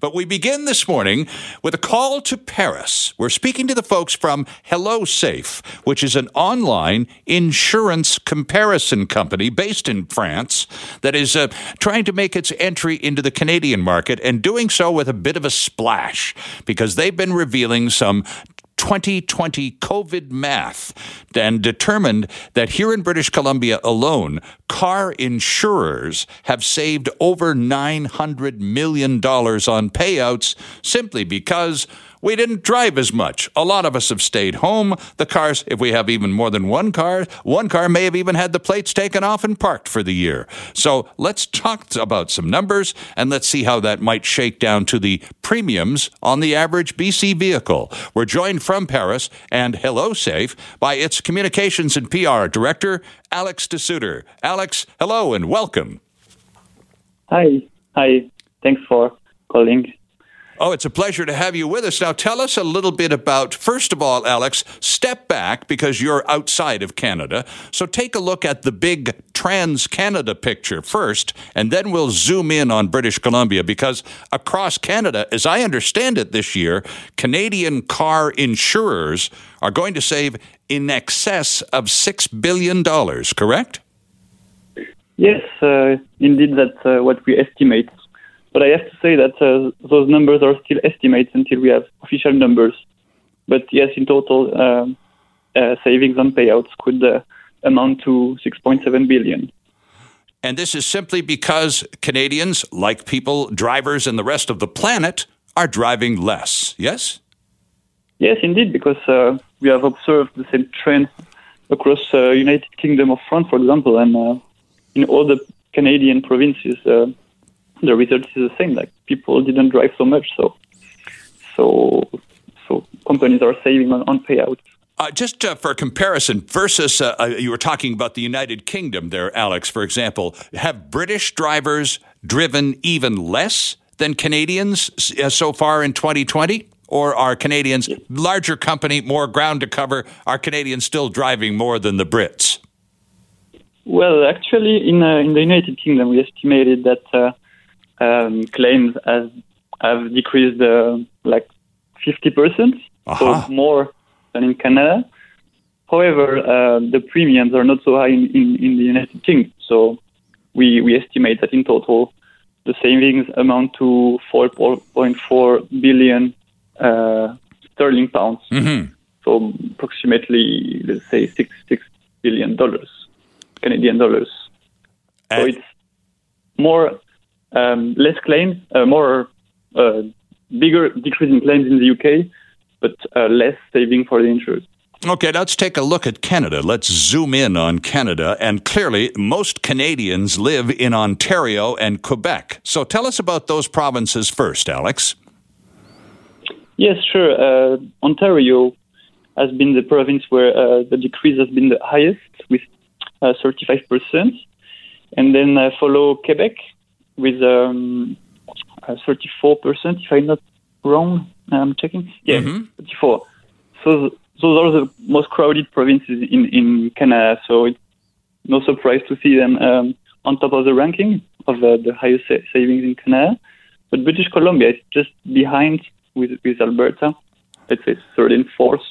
But we begin this morning with a call to Paris. We're speaking to the folks from HelloSafe, which is an online insurance comparison company based in France that is uh, trying to make its entry into the Canadian market and doing so with a bit of a splash because they've been revealing some 2020 COVID math and determined that here in British Columbia alone, car insurers have saved over $900 million on payouts simply because we didn't drive as much. A lot of us have stayed home. The cars, if we have even more than one car, one car may have even had the plates taken off and parked for the year. So let's talk about some numbers and let's see how that might shake down to the premiums on the average BC vehicle. We're joined from Paris and HelloSafe by its communications and PR director, Alex DeSutter. Alex, hello and welcome. Hi. Hi. Thanks for calling. Oh, it's a pleasure to have you with us. Now, tell us a little bit about, first of all, Alex, step back because you're outside of Canada. So take a look at the big Trans Canada picture first, and then we'll zoom in on British Columbia because across Canada, as I understand it this year, Canadian car insurers are going to save in excess of $6 billion, correct? Yes, uh, indeed, that's uh, what we estimate. But I have to say that uh, those numbers are still estimates until we have official numbers. But yes, in total, uh, uh, savings on payouts could uh, amount to 6.7 billion. And this is simply because Canadians, like people, drivers, and the rest of the planet, are driving less. Yes? Yes, indeed, because uh, we have observed the same trend across uh, United Kingdom of France, for example, and uh, in all the Canadian provinces, uh, the result is the same. Like people didn't drive so much, so so so companies are saving on, on payouts. Uh, just uh, for comparison, versus uh, uh, you were talking about the United Kingdom there, Alex, for example. Have British drivers driven even less than Canadians uh, so far in 2020? Or are Canadians, larger company, more ground to cover, are Canadians still driving more than the Brits? Well, actually, in, uh, in the United Kingdom, we estimated that um, claims has, have decreased like 50%, uh-huh. so more than in Canada. However, uh, the premiums are not so high in, in, in, the United Kingdom. So we, we estimate that in total, the savings amount to 4.4 billion uh, sterling pounds. Mm-hmm. So approximately, let's say, six six billion dollars, Canadian dollars. so it's more um, less claims, uh, more uh, bigger decrease in claims in the UK, but uh, less saving for the insurers. Okay, let's take a look at Canada. Let's zoom in on Canada. And clearly, most Canadians live in Ontario and Quebec. So tell us about those provinces first, Alex. Yes, sure. Uh, Ontario has been the province where uh, the decrease has been the highest, with uh, 35%. And then uh, follow Quebec with um, 34%, if I'm not wrong. I'm checking. Yeah, mm-hmm. 34. So those are the most crowded provinces in, in Canada. So it's no surprise to see them um, on top of the ranking of uh, the highest sa- savings in Canada. But British Columbia is just behind with, with Alberta. Let's say third and fourth.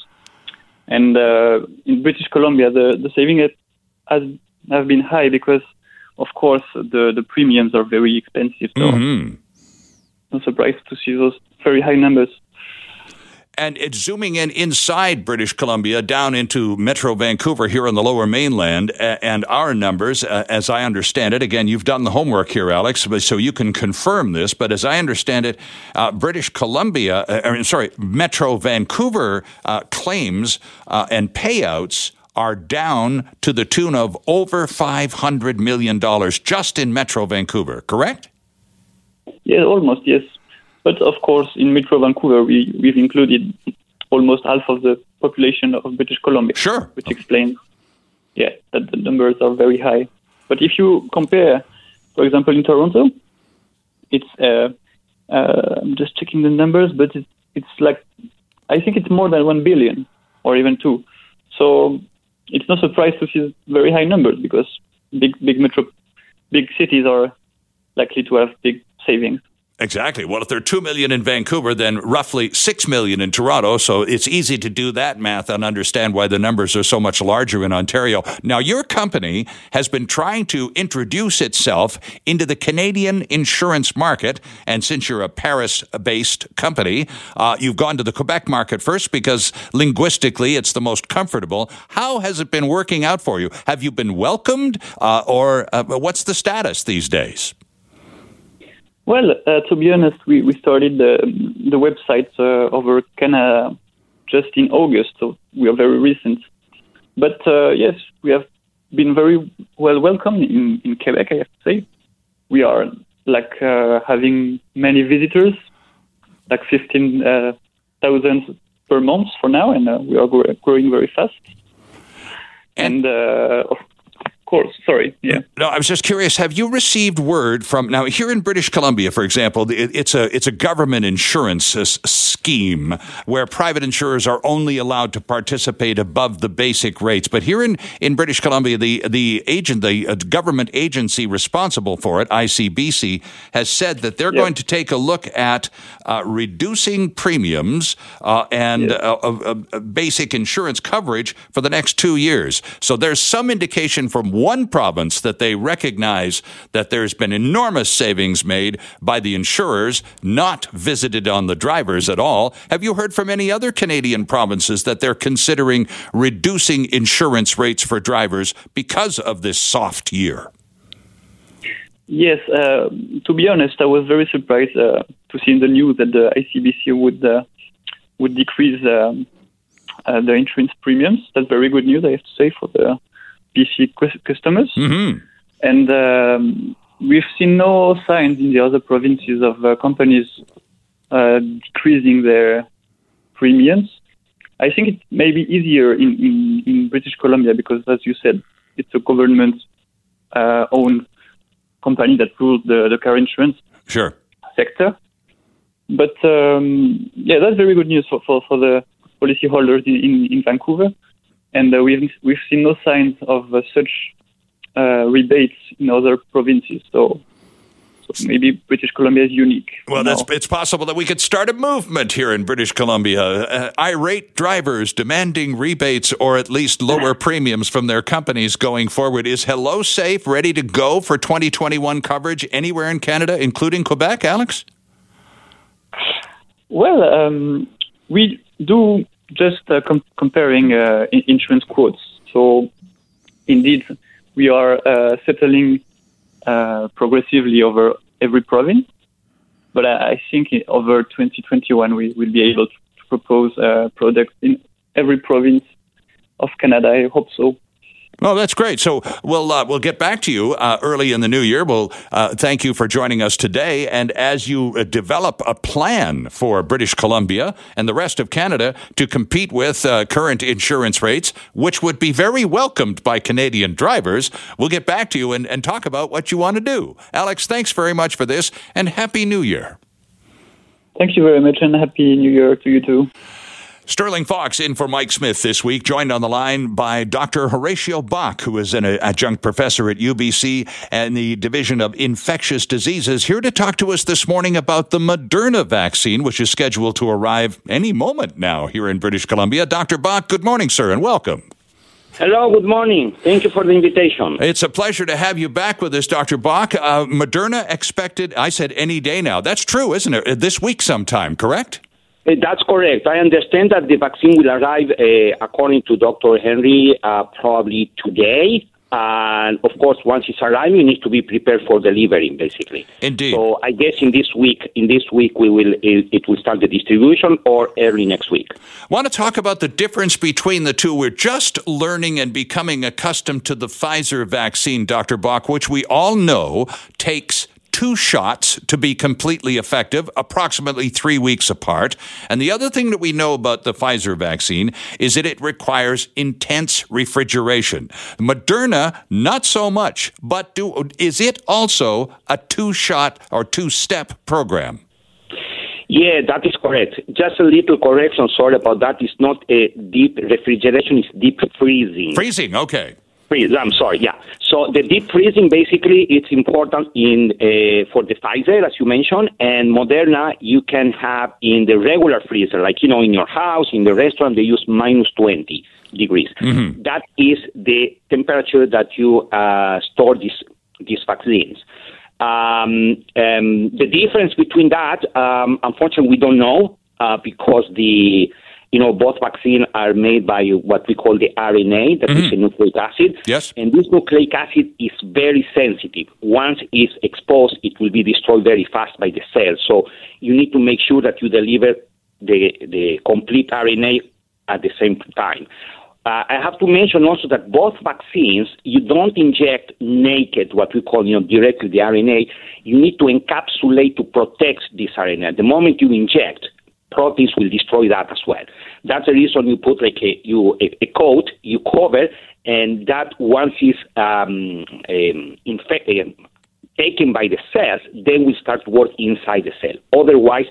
And uh, in British Columbia, the, the saving has have been high because, of course, the, the premiums are very expensive. So mm-hmm. no surprise to see those very high numbers and it's zooming in inside British Columbia down into Metro Vancouver here on the lower mainland. And our numbers, uh, as I understand it, again, you've done the homework here, Alex, so you can confirm this. But as I understand it, uh, British Columbia, uh, sorry, Metro Vancouver uh, claims uh, and payouts are down to the tune of over $500 million just in Metro Vancouver, correct? Yeah, almost, yes. But of course, in Metro Vancouver, we, we've included almost half of the population of British Columbia. Sure. Which explains, yeah, that the numbers are very high. But if you compare, for example, in Toronto, it's uh, uh, I'm just checking the numbers, but it's it's like I think it's more than one billion or even two. So it's no surprise to see very high numbers because big big metro big cities are likely to have big savings. Exactly. Well, if there are 2 million in Vancouver, then roughly 6 million in Toronto. So it's easy to do that math and understand why the numbers are so much larger in Ontario. Now, your company has been trying to introduce itself into the Canadian insurance market. And since you're a Paris based company, uh, you've gone to the Quebec market first because linguistically it's the most comfortable. How has it been working out for you? Have you been welcomed uh, or uh, what's the status these days? Well, uh, to be honest, we, we started the, the website uh, over Canada just in August, so we are very recent. But uh, yes, we have been very well welcomed in, in Quebec, I have to say. We are like uh, having many visitors, like 15,000 uh, per month for now, and uh, we are growing very fast. And, and of course. Sorry. Yeah. No, I was just curious. Have you received word from now here in British Columbia, for example? it's a it's a government insurance scheme where private insurers are only allowed to participate above the basic rates. But here in, in British Columbia, the the agent, the uh, government agency responsible for it, ICBC, has said that they're going to take a look at uh, reducing premiums uh, and. Uh, basic insurance coverage for the next two years. So there's some indication from one province that they recognize that there's been enormous savings made by the insurers, not visited on the drivers at all. Have you heard from any other Canadian provinces that they're considering reducing insurance rates for drivers because of this soft year? Yes, uh, to be honest, I was very surprised uh, to see in the news that the ICBC would uh, would decrease um, uh, the insurance premiums. That's very good news, I have to say, for the BC customers. Mm-hmm. And um, we've seen no signs in the other provinces of uh, companies uh, decreasing their premiums. I think it may be easier in, in, in British Columbia because, as you said, it's a government uh, owned company that rules the, the car insurance sure. sector. But um, yeah, that's very good news for, for, for the policyholders in, in, in Vancouver and uh, we've we've seen no signs of uh, such uh, rebates in other provinces. So so maybe British Columbia is unique. Well, that's it's possible that we could start a movement here in British Columbia. Uh, irate drivers demanding rebates or at least lower premiums from their companies going forward. Is HelloSafe ready to go for 2021 coverage anywhere in Canada, including Quebec, Alex? Well, um, we do just uh, com- comparing uh, insurance quotes. So, indeed, we are uh, settling progressively over every province. But I, I think over 2021, we will be able to, propose products in every province of Canada. I hope so. Oh, that's great. So we'll uh, we'll get back to you uh, early in the new year. We'll uh, thank you for joining us today. And as you uh, develop a plan for British Columbia and the rest of Canada to compete with uh, current insurance rates, which would be very welcomed by Canadian drivers, we'll get back to you and, and talk about what you want to do. Alex, thanks very much for this, and happy New Year. Thank you very much, and happy New Year to you too. Sterling Fox in for Mike Smith this week, joined on the line by Dr. Horacio Bach, who is an adjunct professor at UBC and the Division of Infectious Diseases, here to talk to us this morning about the Moderna vaccine, which is scheduled to arrive any moment now here in British Columbia. Dr. Bach, good morning, sir, and welcome. Hello, good morning. Thank you for the invitation. It's a pleasure to have you back with us, Dr. Bach. Uh, Moderna expected, I said any day now. That's true, isn't it? This week sometime, correct? Uh, that's correct. I understand that the vaccine will arrive, uh, according to Dr. Henry, uh, probably today. And of course, once it's arriving, you need to be prepared for delivery, basically. Indeed. So I guess in this week, in this week, we will it, it will start the distribution, or early next week. I Want to talk about the difference between the two? We're just learning and becoming accustomed to the Pfizer vaccine, Dr. Bach, which we all know takes two shots to be completely effective, approximately three weeks apart. And the other thing that we know about the Pfizer vaccine is that it requires intense refrigeration. Moderna, not so much, but do, is it also a two shot or two step program? Yeah, that is correct. Just a little correction. Sorry about that. It's not a deep refrigeration; it's deep freezing. Freezing. Okay. Freeze. I'm sorry. Yeah. So the deep freezing basically it's important in uh, for the Pfizer, as you mentioned, and Moderna. You can have in the regular freezer, like you know, in your house, in the restaurant, they use minus twenty degrees. Mm-hmm. That is the temperature that you uh, store these these vaccines. Um, um, the difference between that, um, unfortunately, we don't know uh, because the you know both vaccines are made by what we call the RNA, that is a nucleic acid. Yes. And this nucleic acid is very sensitive. Once it's exposed, it will be destroyed very fast by the cell. So you need to make sure that you deliver the the complete RNA at the same time. Uh, I have to mention also that both vaccines, you don't inject naked, what we call, you know, directly the RNA. You need to encapsulate to protect this RNA. The moment you inject, proteins will destroy that as well. That's the reason you put like a, you, a, a coat, you cover, and that once it's um, um, infect, um, taken by the cells, then will start to work inside the cell. Otherwise,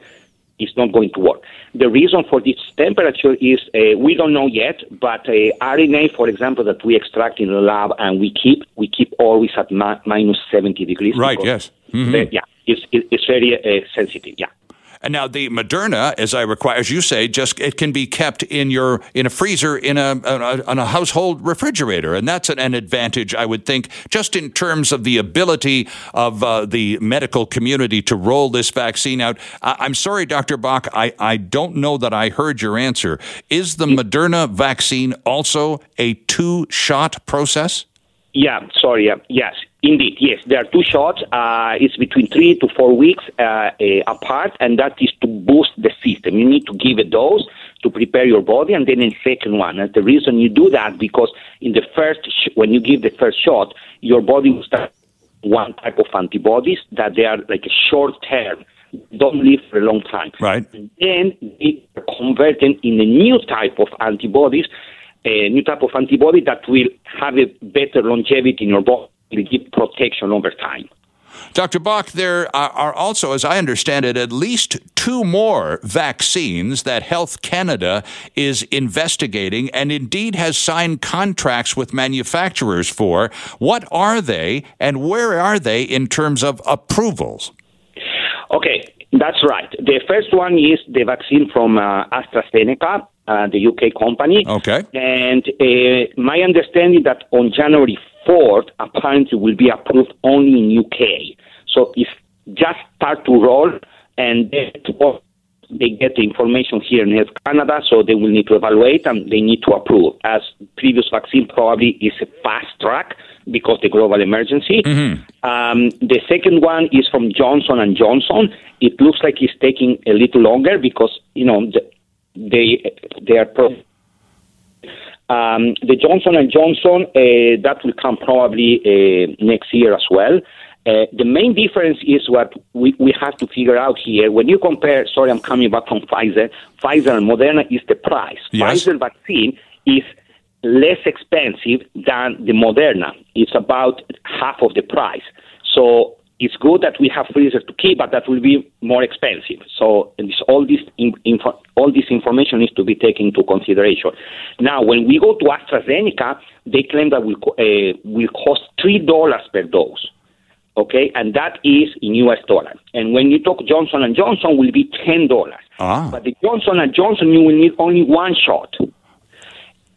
it's not going to work. The reason for this temperature is uh, we don't know yet, but uh, RNA, for example, that we extract in the lab and we keep, we keep always at ma- minus 70 degrees. Right. Yes. Mhm. uh, yeah, it's, it's very uh, sensitive. Yeah. And now the Moderna, as I require, as you say, just it can be kept in your in a freezer in a on a, household refrigerator, and that's an, an advantage I would think, just in terms of the ability of uh, the medical community to roll this vaccine out. I, I'm sorry, Dr. Bach, I, I don't know that I heard your answer. Is the Moderna vaccine also a two shot process? Yeah, sorry. Yeah, yes, indeed. Yes, there are two shots. Uh, it's between three to four weeks uh, uh, apart, and that is to boost the system. You need to give a dose to prepare your body, and then a second one. And the reason you do that because in the first, sh- when you give the first shot, your body will start one type of antibodies that they are like a short term, don't live for a long time. Right. And then they are converted in a new type of antibodies, a new type of antibody that will have a better longevity in your body, will give protection over time. Dr. Bach, there are are also, as I understand it, at least two more vaccines that Health Canada is investigating and indeed has signed contracts with manufacturers for. What are they and where are they in terms of approvals? Okay, that's right. The first one is the vaccine from uh, AstraZeneca, uh, the UK company. Okay. And uh, my understanding that on January 4th, apparently will be approved only in UK. So it's just start to roll, and they get the information here in Health Canada, so they will need to evaluate and they need to approve. As previous vaccine probably is a fast track because the global emergency. Um, the second one is from Johnson and Johnson. It looks like it's taking a little longer because you know the, they they are. Pro- um, the Johnson and Johnson uh, that will come probably uh, next year as well. Uh, the main difference is what we, we have to figure out here. When you compare, sorry, I'm coming back from Pfizer. Pfizer and Moderna is the price. Yes. Pfizer vaccine is less expensive than the Moderna. It's about half of the price. So it's good that we have freezer to keep, but that will be more expensive. So and this, all this info, all this information needs to be taken into consideration. Now, when we go to AstraZeneca, they claim that will co- uh, will cost three dollars per dose. Okay, and that is in U.S. dollar. And when you talk Johnson and Johnson, will be ten dollars. Ah. But the Johnson and Johnson, you will need only one shot.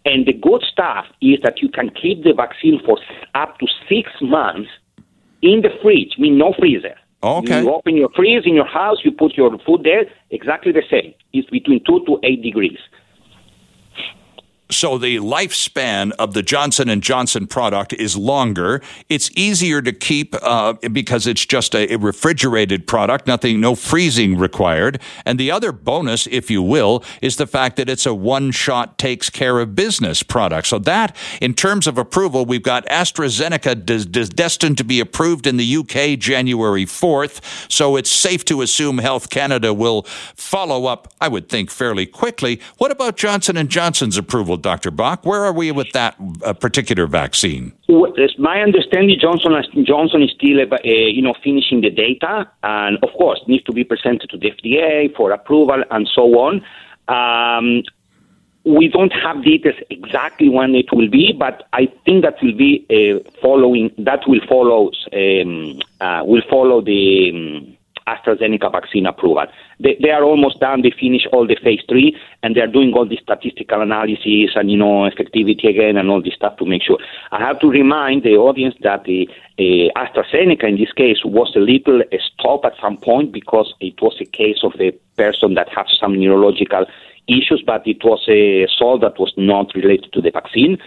And the good stuff is that you can keep the vaccine for up to six months in the fridge, mean no freezer. Oh, okay. You open your freeze in your house, you put your food there, exactly the same. It's between two to eight degrees. So the lifespan of the Johnson and Johnson product is longer. It's easier to keep uh, because it's just a, refrigerated product, nothing, no freezing required. And the other bonus, if you will, is the fact that it's a one-shot takes care of business product. So that, in terms of approval, we've got AstraZeneca des- des- destined to be approved in the UK January 4th. So it's safe to assume Health Canada will follow up, I would think, fairly quickly. What about Johnson and Johnson's approval? Dr. Bach. Where are we with that uh, particular vaccine? Well, my understanding, Johnson Johnson is still, uh, you know, finishing the data, and of course, needs to be presented to the FDA for approval and so on. Um, we don't have details exactly when it will be, but I think that will be uh, following. That will follow. Um, uh, will follow the. Um, AstraZeneca vaccine approval. They, they are almost done. They finish all the phase three, and they are doing all the statistical analysis and you know effectivity again and all this stuff to make sure. I have to remind the audience that the uh, AstraZeneca in this case was a little stop at some point because it was a case of a person that had some neurological issues, but it was a soul that was not related to the vaccine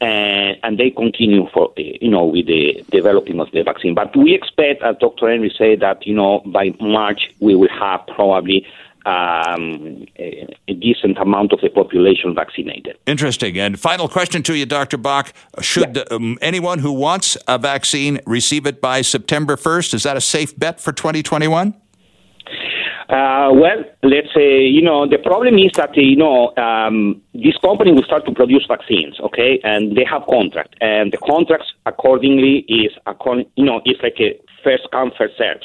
and, and they continue for you know with the developing of the vaccine. But we expect, as Dr. Henry said, that you know by March we will have probably um, a, a, decent amount of the population vaccinated. Interesting. And final question to you, Dr. Bach: Should yeah. um, anyone who wants a vaccine receive it by September first? Is that a safe bet for 2021? Uh, well, let's say, you know, the problem is that, you know, um, this company will start to produce vaccines, okay, and they have contract, and the contracts accordingly is, you know, it's like a first come, first served.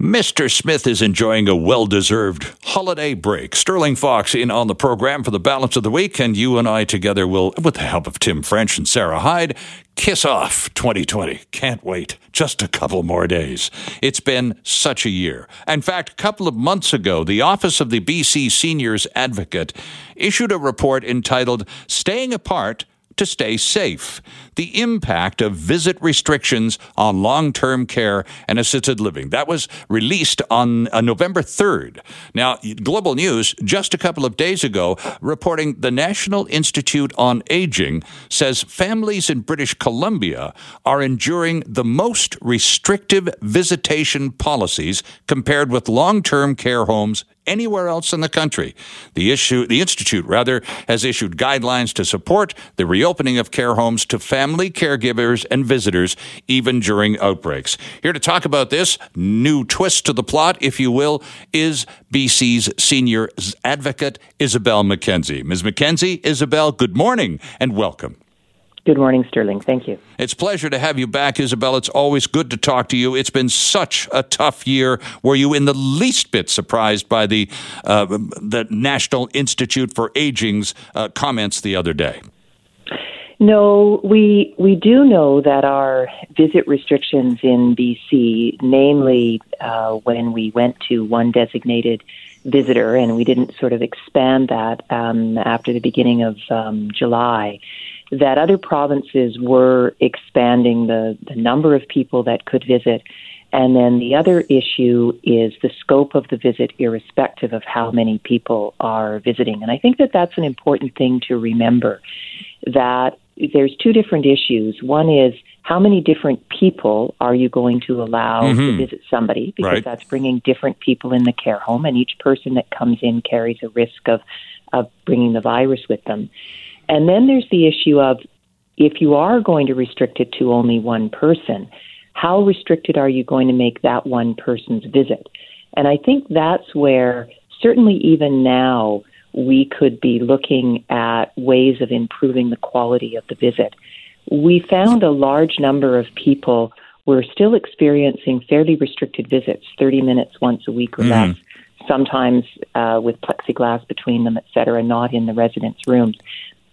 Mr. Smith is enjoying a well deserved holiday break. Sterling Fox in on the program for the balance of the week, and you and I together will, with the help of Tim French and Sarah Hyde, kiss off 2020. Can't wait. Just a couple more days. It's been such a year. In fact, a couple of months ago, the Office of the BC Seniors Advocate issued a report entitled Staying Apart to stay safe. The impact of visit restrictions on long term care and assisted living. That was released on uh, November 3rd. Now, Global News, just a couple of days ago, reporting the National Institute on Aging says families in British Columbia are enduring the most restrictive visitation policies compared with long term care homes anywhere else in the country. The issue, the institute rather, has issued guidelines to support the reopening of care homes to family caregivers and visitors, even during outbreaks. Here to talk about this new twist to the plot, if you will, is BC's senior advocate Isobel Mackenzie. Ms. Mackenzie, Isobel, good morning and welcome. Good morning, Sterling. Thank you. It's a pleasure to have you back, Isobel. It's always good to talk to you. It's been such a tough year. Were you in the least bit surprised by the uh, the National Institute for Aging's uh, comments the other day? No, we we do know that our visit restrictions in BC, namely uh, when we went to one designated visitor, and we didn't sort of expand that um, after the beginning of um, July that other provinces were expanding the, the number of people that could visit. And then the other issue is the scope of the visit, irrespective of how many people are visiting. And I think that that's an important thing to remember that there's two different issues. One is how many different people are you going to allow mm-hmm. to visit somebody? Because right. that's bringing different people in the care home, and each person that comes in carries a risk of, of bringing the virus with them. And then there's the issue of if you are going to restrict it to only one person, how restricted are you going to make that one person's visit? And I think that's where, certainly even now, we could be looking at ways of improving the quality of the visit. We found a large number of people were still experiencing fairly restricted visits, 30 minutes once a week or mm-hmm. less, sometimes uh, with plexiglass between them, et cetera, not in the residence rooms.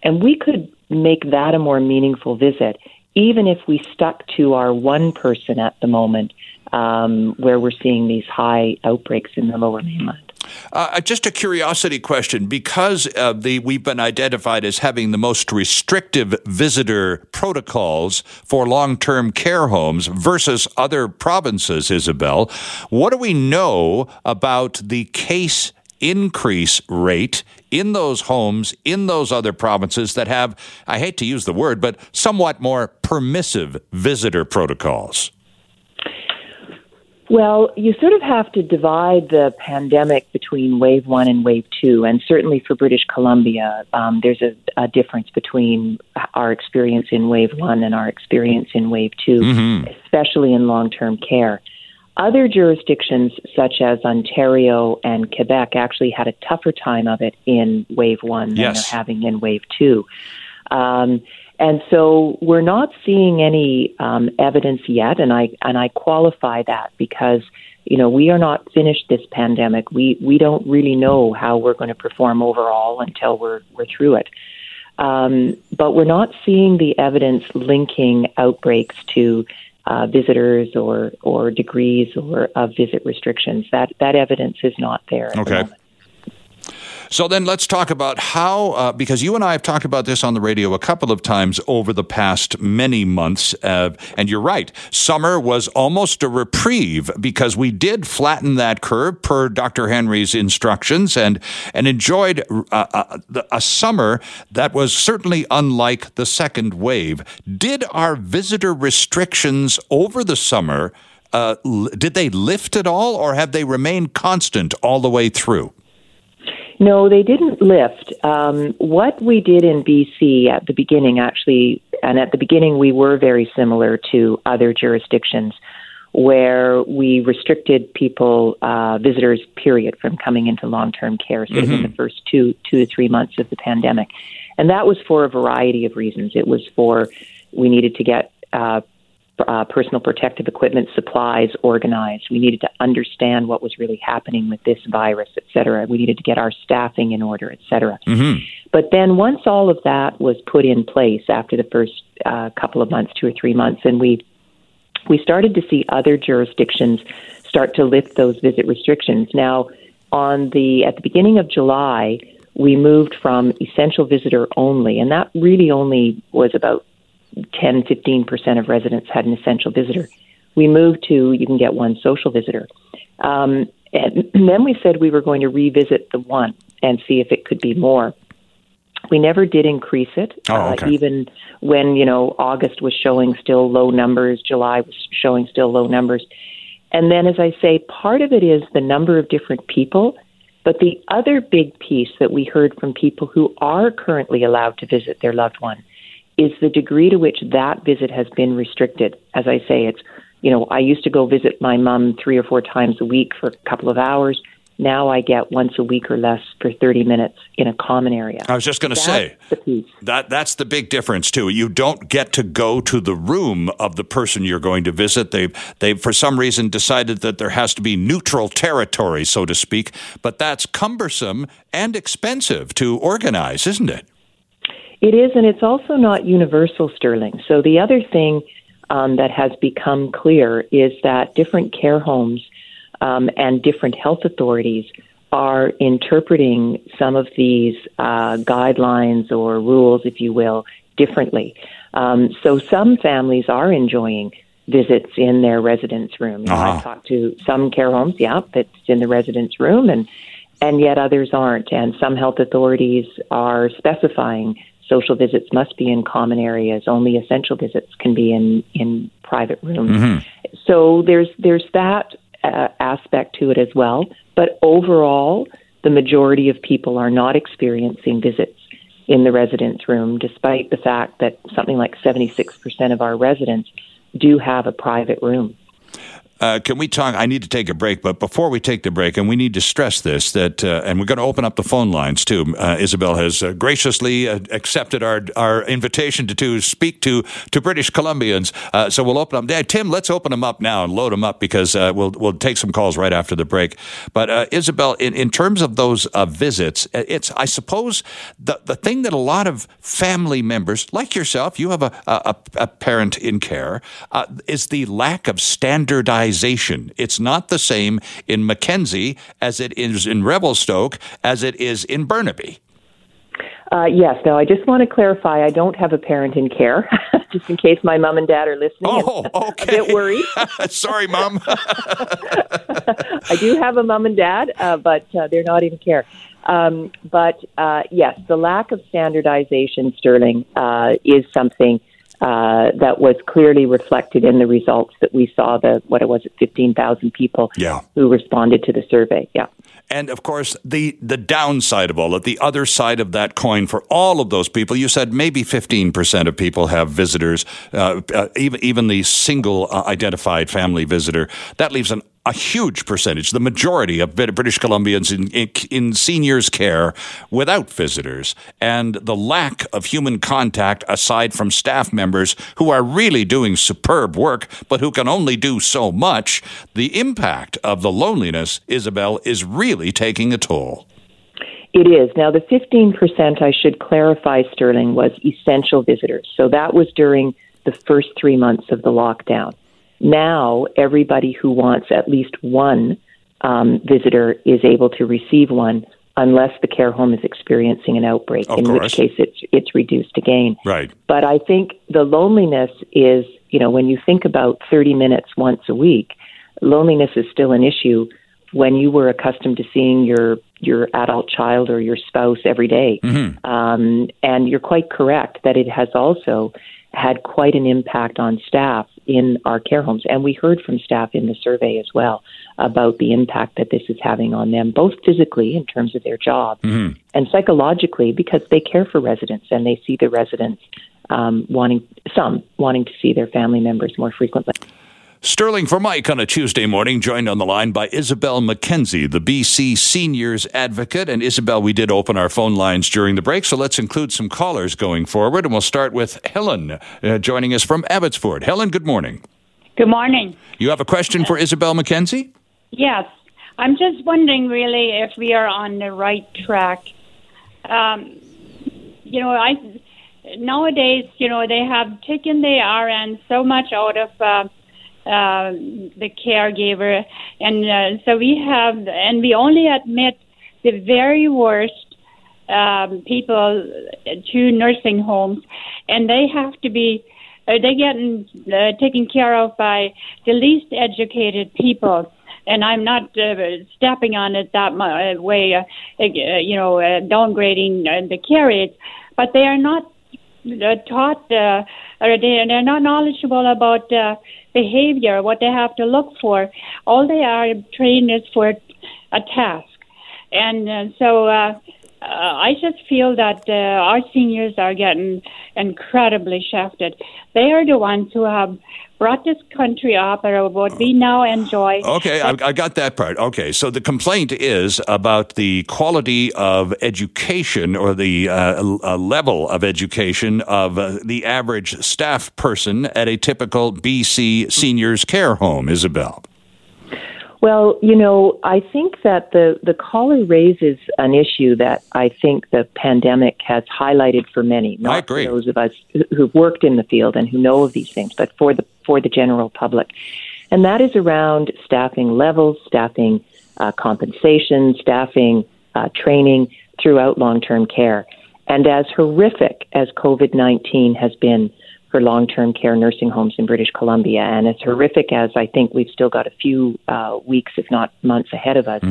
And we could make that a more meaningful visit, even if we stuck to our one person at the moment, um, where we're seeing these high outbreaks in the lower mainland. Uh, just a curiosity question because the we've been identified as having the most restrictive visitor protocols for long-term care homes versus other provinces isobel what do we know about the case increase rate in those homes in those other provinces that have, I hate to use the word, but somewhat more permissive visitor protocols? Well, you sort of have to divide the pandemic between wave one and wave two. And certainly for British Columbia, um, there's a, a, difference between our experience in wave one and our experience in wave 2 mm-hmm. especially in long term care. Other jurisdictions, such as Ontario and Quebec, actually had a tougher time of it in wave one than yes. they're having in wave two. Um, and so we're not seeing any um, evidence yet, and I and I qualify that because you know we are not finished this pandemic. We we don't really know how we're going to perform overall until we're we're through it. Um, but we're not seeing the evidence linking outbreaks to uh, visitors or or degrees or of visit restrictions. That that evidence is not there. okay. The so then let's talk about how, uh, because you and I have talked about this on the radio a couple of times over the past many months. Uh, and you're right, summer was almost a reprieve because we did flatten that curve per Dr. Henry's instructions and, and enjoyed uh, uh a summer that was certainly unlike the second wave. Did our visitor restrictions over the summer? Uh, did they lift at all, or have they remained constant all the way through? No, they didn't lift. Um, what we did in BC at the beginning, actually, and at the beginning, we were very similar to other jurisdictions where we restricted people, uh, visitors, period, from coming into long term care, sort mm-hmm. of in the first two, two to three months of the pandemic. And that was for a variety of reasons. It was for we needed to get uh, uh, personal protective equipment supplies organized. We needed to understand what was really happening with this virus, et cetera. We needed to get our staffing in order, et cetera. Mm-hmm. But then once all of that was put in place after the first uh, couple of months, two or three months, and we we started to see other jurisdictions start to lift those visit restrictions. Now, on the at the beginning of July, we moved from essential visitor only, and that really only was about 10, 15% of residents had an essential visitor. We moved to you can get one social visitor. Um, and then we said we were going to revisit the one and see if it could be more. We never did increase it, oh, uh, okay. uh, even when you know August was showing still low numbers, July was showing still low numbers, and then as I say, part of it is the number of different people, but the other big piece that we heard from people who are currently allowed to visit their loved one is the degree to which that visit has been restricted. As I say, it's, you know, I used to go visit my mom three or four times a week for a couple of hours. Now I get once a week or less for 30 minutes in a common area. I was just going to say that that's the big difference too. You don't get to go to the room of the person you're going to visit. They they for some reason decided that there has to be neutral territory, so to speak, but that's cumbersome and expensive to organize, isn't it? It is, and it's also not universal, Sterling. So the other thing um, that has become clear is that different care homes um, and different health authorities are interpreting some of these uh, guidelines or rules, if you will, differently. Um, so some families are enjoying visits in their residence room. You know, uh-huh. I've talked to some care homes, yeah, that's in the residence room, and and yet others aren't. And some health authorities are specifying social visits must be in common areas. Only essential visits can be in in private rooms. Mm-hmm. So there's there's that uh, aspect to it as well. But overall, the majority of people are not experiencing visits in the residence room, despite the fact that something like 76% of our residents do have a private room. Uh, can we talk? I need to take a break, but before we take the break, and we need to stress this that, uh, and we're going to open up the phone lines too. Uh, Isobel has uh, graciously uh, accepted our our invitation to, to speak to to British Columbians. Uh, so we'll open them. Tim, let's open them up now and load them up because we'll we'll take some calls right after the break. But Isobel, in, in terms of those visits, it's I suppose the the thing that a lot of family members like yourself, you have a a, a parent in care, is the lack of standardized it's not the same in Mackenzie as it is in Revelstoke as it is in Burnaby. Uh, yes. Now, I just want to clarify I don't have a parent in care, just in case my mom and dad are listening. Oh, okay. a bit worried. Sorry, Mom. I do have a mom and dad, uh, but uh, they're not in care. Um, but uh, yes, the lack of standardization, Sterling, uh, is something uh, that was clearly reflected in the results that we saw. The what it was, fifteen thousand people Yeah. who responded to the survey. Yeah. And of course, the the downside of all of the other side of that coin for all of those people, you said maybe fifteen percent of people have visitors, uh, uh, even even the single uh, identified family visitor. That leaves an a huge percentage, the majority of British Columbians in, in, in seniors' care without visitors, and the lack of human contact aside from staff members who are really doing superb work, but who can only do so much. The impact of the loneliness, Isobel, is really taking a toll. It is. Now, the 15%, I should clarify, Sterling, was essential visitors. So that was during the first three months of the lockdown. Now, everybody who wants at least one um, visitor is able to receive one unless the care home is experiencing an outbreak, Of in course. which case it's, it's reduced again. Right. But I think the loneliness is, you know, when you think about 30 minutes once a week, loneliness is still an issue when you were accustomed to seeing your your adult child or your spouse every day. Um, and you're quite correct that it has also had quite an impact on staff in our care homes. And we heard from staff in the survey as well about the impact that this is having on them, both physically in terms of their job and psychologically because they care for residents and they see the residents um, wanting, some wanting to see their family members more frequently. Sterling for Mike on a Tuesday morning, joined on the line by Isobel Mackenzie, the BC Seniors Advocate. And Isobel, we did open our phone lines during the break, so let's include some callers going forward. And we'll start with Helen, uh, joining us from Abbotsford. Helen, good morning. Good morning. You have a question for Isobel Mackenzie? Yes, I'm just wondering really if we are on the right track. Um, you know, I nowadays, you know, they have taken the RN so much out of uh, uh, the caregiver, and uh, so we have, and we only admit the very worst um, people to nursing homes, and they have to be uh, they getting uh, taken care of by the least educated people. And I'm not uh, stepping on it that mu- uh, way, uh, uh, you know, uh, downgrading uh, the care aides, but they are not uh, taught, uh, or they, they're not knowledgeable about uh, behavior, what they have to look for. All they are trained is for a task. And uh, so uh, uh, I just feel that uh, our seniors are getting incredibly shafted. They are the ones who have brought this country up, or what we now enjoy. Okay, I, I got that part. Okay, so the complaint is about the quality of education or the uh, uh, level of education of uh, the average staff person at a typical BC seniors care home, Isobel. Well, you know, I think that the, the caller raises an issue that I think the pandemic has highlighted for many, not I agree. for those of us who- who've worked in the field and who know of these things, but for the for the general public, and that is around staffing levels, staffing uh, compensation, staffing uh, training throughout long term care. And as horrific as COVID nineteen has been for long term care nursing homes in British Columbia, and as horrific as I think we've still got a few uh, weeks, if not months, ahead of us,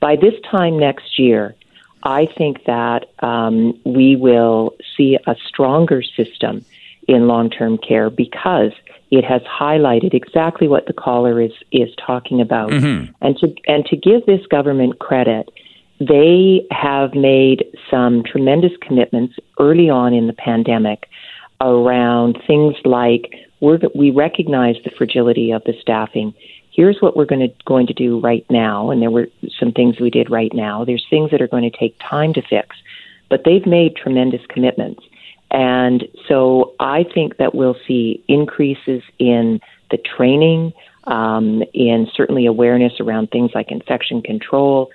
by this time next year, I think that um, we will see a stronger system in long term care because it has highlighted exactly what the caller is is talking about. And to and to give this government credit, they have made some tremendous commitments early on in the pandemic around things like we're, we recognize the fragility of the staffing. Here's what we're going to going to do right now, and there were some things we did right now. There's things that are going to take time to fix, but they've made tremendous commitments. And so I think that we'll see increases in the training, um, in certainly awareness around things like infection control,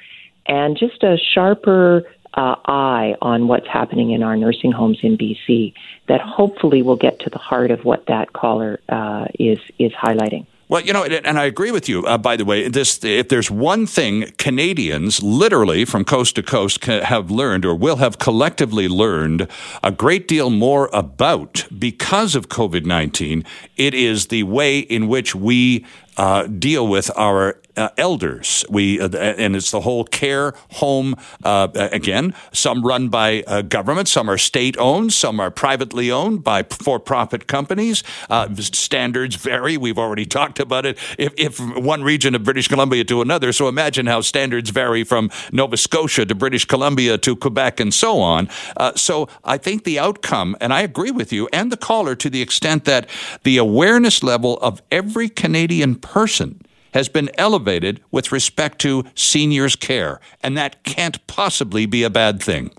and just a sharper uh, eye on what's happening in our nursing homes in BC that hopefully will get to the heart of what that caller uh, is is highlighting. Well, you know, and I agree with you. Uh, by the way, this if there's one thing Canadians, literally from coast to coast, have learned or will have collectively learned a great deal more about because of COVID nineteen, it is the way in which we uh, deal with our uh, elders. We uh, and it's the whole care home. Uh, again, some run by uh, government, some are state owned, some are privately owned by for profit companies. Uh, standards vary. We've already talked about it. If, if one region of British Columbia to another, so imagine how standards vary from Nova Scotia to British Columbia to Quebec and so on. So I think the outcome, and I agree with you and the caller to the extent that the awareness level of every Canadian person has been elevated with respect to seniors' care, and that can't possibly be a bad thing.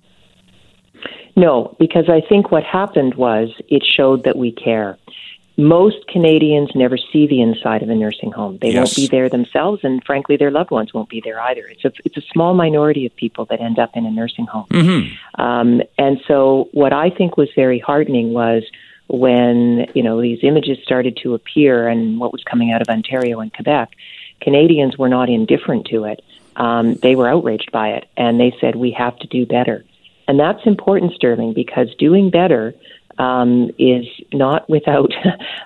No, because I think what happened was it showed that we care. Most Canadians never see the inside of a nursing home. They yes. won't be there themselves, and frankly, their loved ones won't be there either. It's a it's a small minority of people that end up in a nursing home. Mm-hmm. Um, and so, what I think was very heartening was when you know these images started to appear and what was coming out of Ontario and Quebec, Canadians were not indifferent to it. Um, they were outraged by it, and they said we have to do better. And that's important, Sterling, because doing better um, is not without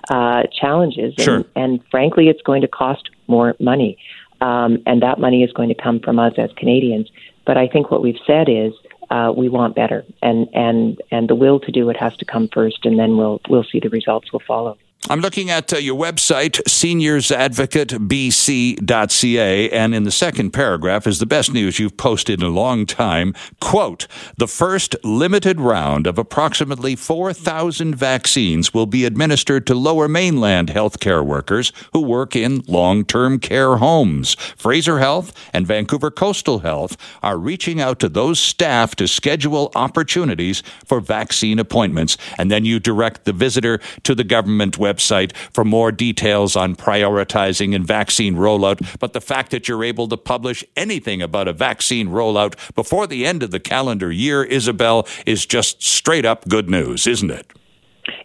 uh, challenges, sure. and, and frankly, it's going to cost more money, um, and that money is going to come from us as Canadians. But I think what we've said is uh, we want better, and and and the will to do it has to come first, and then we'll we'll see the results will follow. I'm looking at uh, your website, seniorsadvocatebc.ca, and in the second paragraph is the best news you've posted in a long time. Quote, the first limited round of approximately 4,000 vaccines will be administered to lower mainland healthcare workers who work in long-term care homes. Fraser Health and Vancouver Coastal Health are reaching out to those staff to schedule opportunities for vaccine appointments, and then you direct the visitor to the government website website for more details on prioritizing and vaccine rollout. But the fact that you're able to publish anything about a vaccine rollout before the end of the calendar year, Isobel, is just straight up good news, isn't it?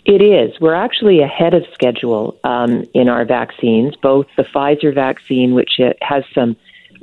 It is. We're actually ahead of schedule um, in our vaccines, both the Pfizer vaccine, which has some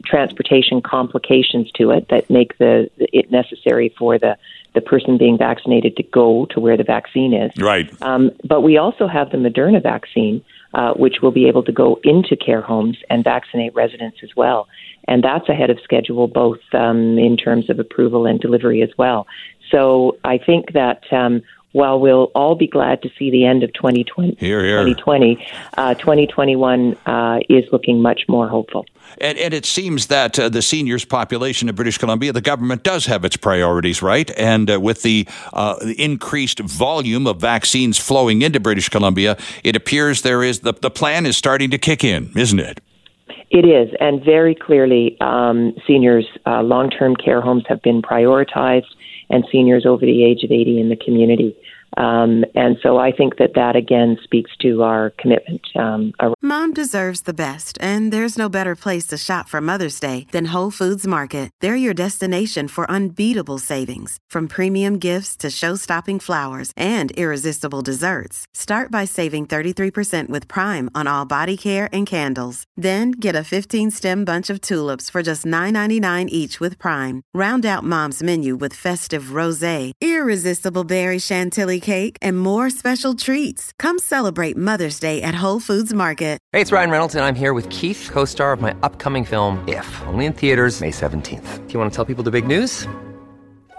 transportation complications to it that make the it necessary for the the person being vaccinated to go to where the vaccine is. Right. Um, but we also have the Moderna vaccine, uh, which will be able to go into care homes and vaccinate residents as well. And that's ahead of schedule, both um, in terms of approval and delivery as well. So I think that um, while we'll all be glad to see the end of 2020, here, here. 2020 uh, 2021 uh, is looking much more hopeful. And, and it seems that uh, the seniors population of British Columbia, the government does have its priorities right. And uh, with the, uh, the, increased volume of vaccines flowing into British Columbia, it appears there is the, the plan is starting to kick in, isn't it? It is, and very clearly, um, seniors' uh, long term care homes have been prioritized, and seniors over the age of 80 in the community. Um, and so I think that that again speaks to our commitment. Um, Mom deserves the best, and there's no better place to shop for Mother's Day than Whole Foods Market. They're your destination for unbeatable savings, from premium gifts to show-stopping flowers and irresistible desserts. Start by saving 33% with Prime on all body care and candles. Then get a 15-stem bunch of tulips for just $9.99 each with Prime. Round out Mom's menu with festive rosé, irresistible berry chantilly cake, and more special treats. Come celebrate Mother's Day at Whole Foods Market. Hey, it's Ryan Reynolds, and I'm here with Keith, co star of my upcoming film, If, only in theaters, May 17th. Do you want to tell people the big news?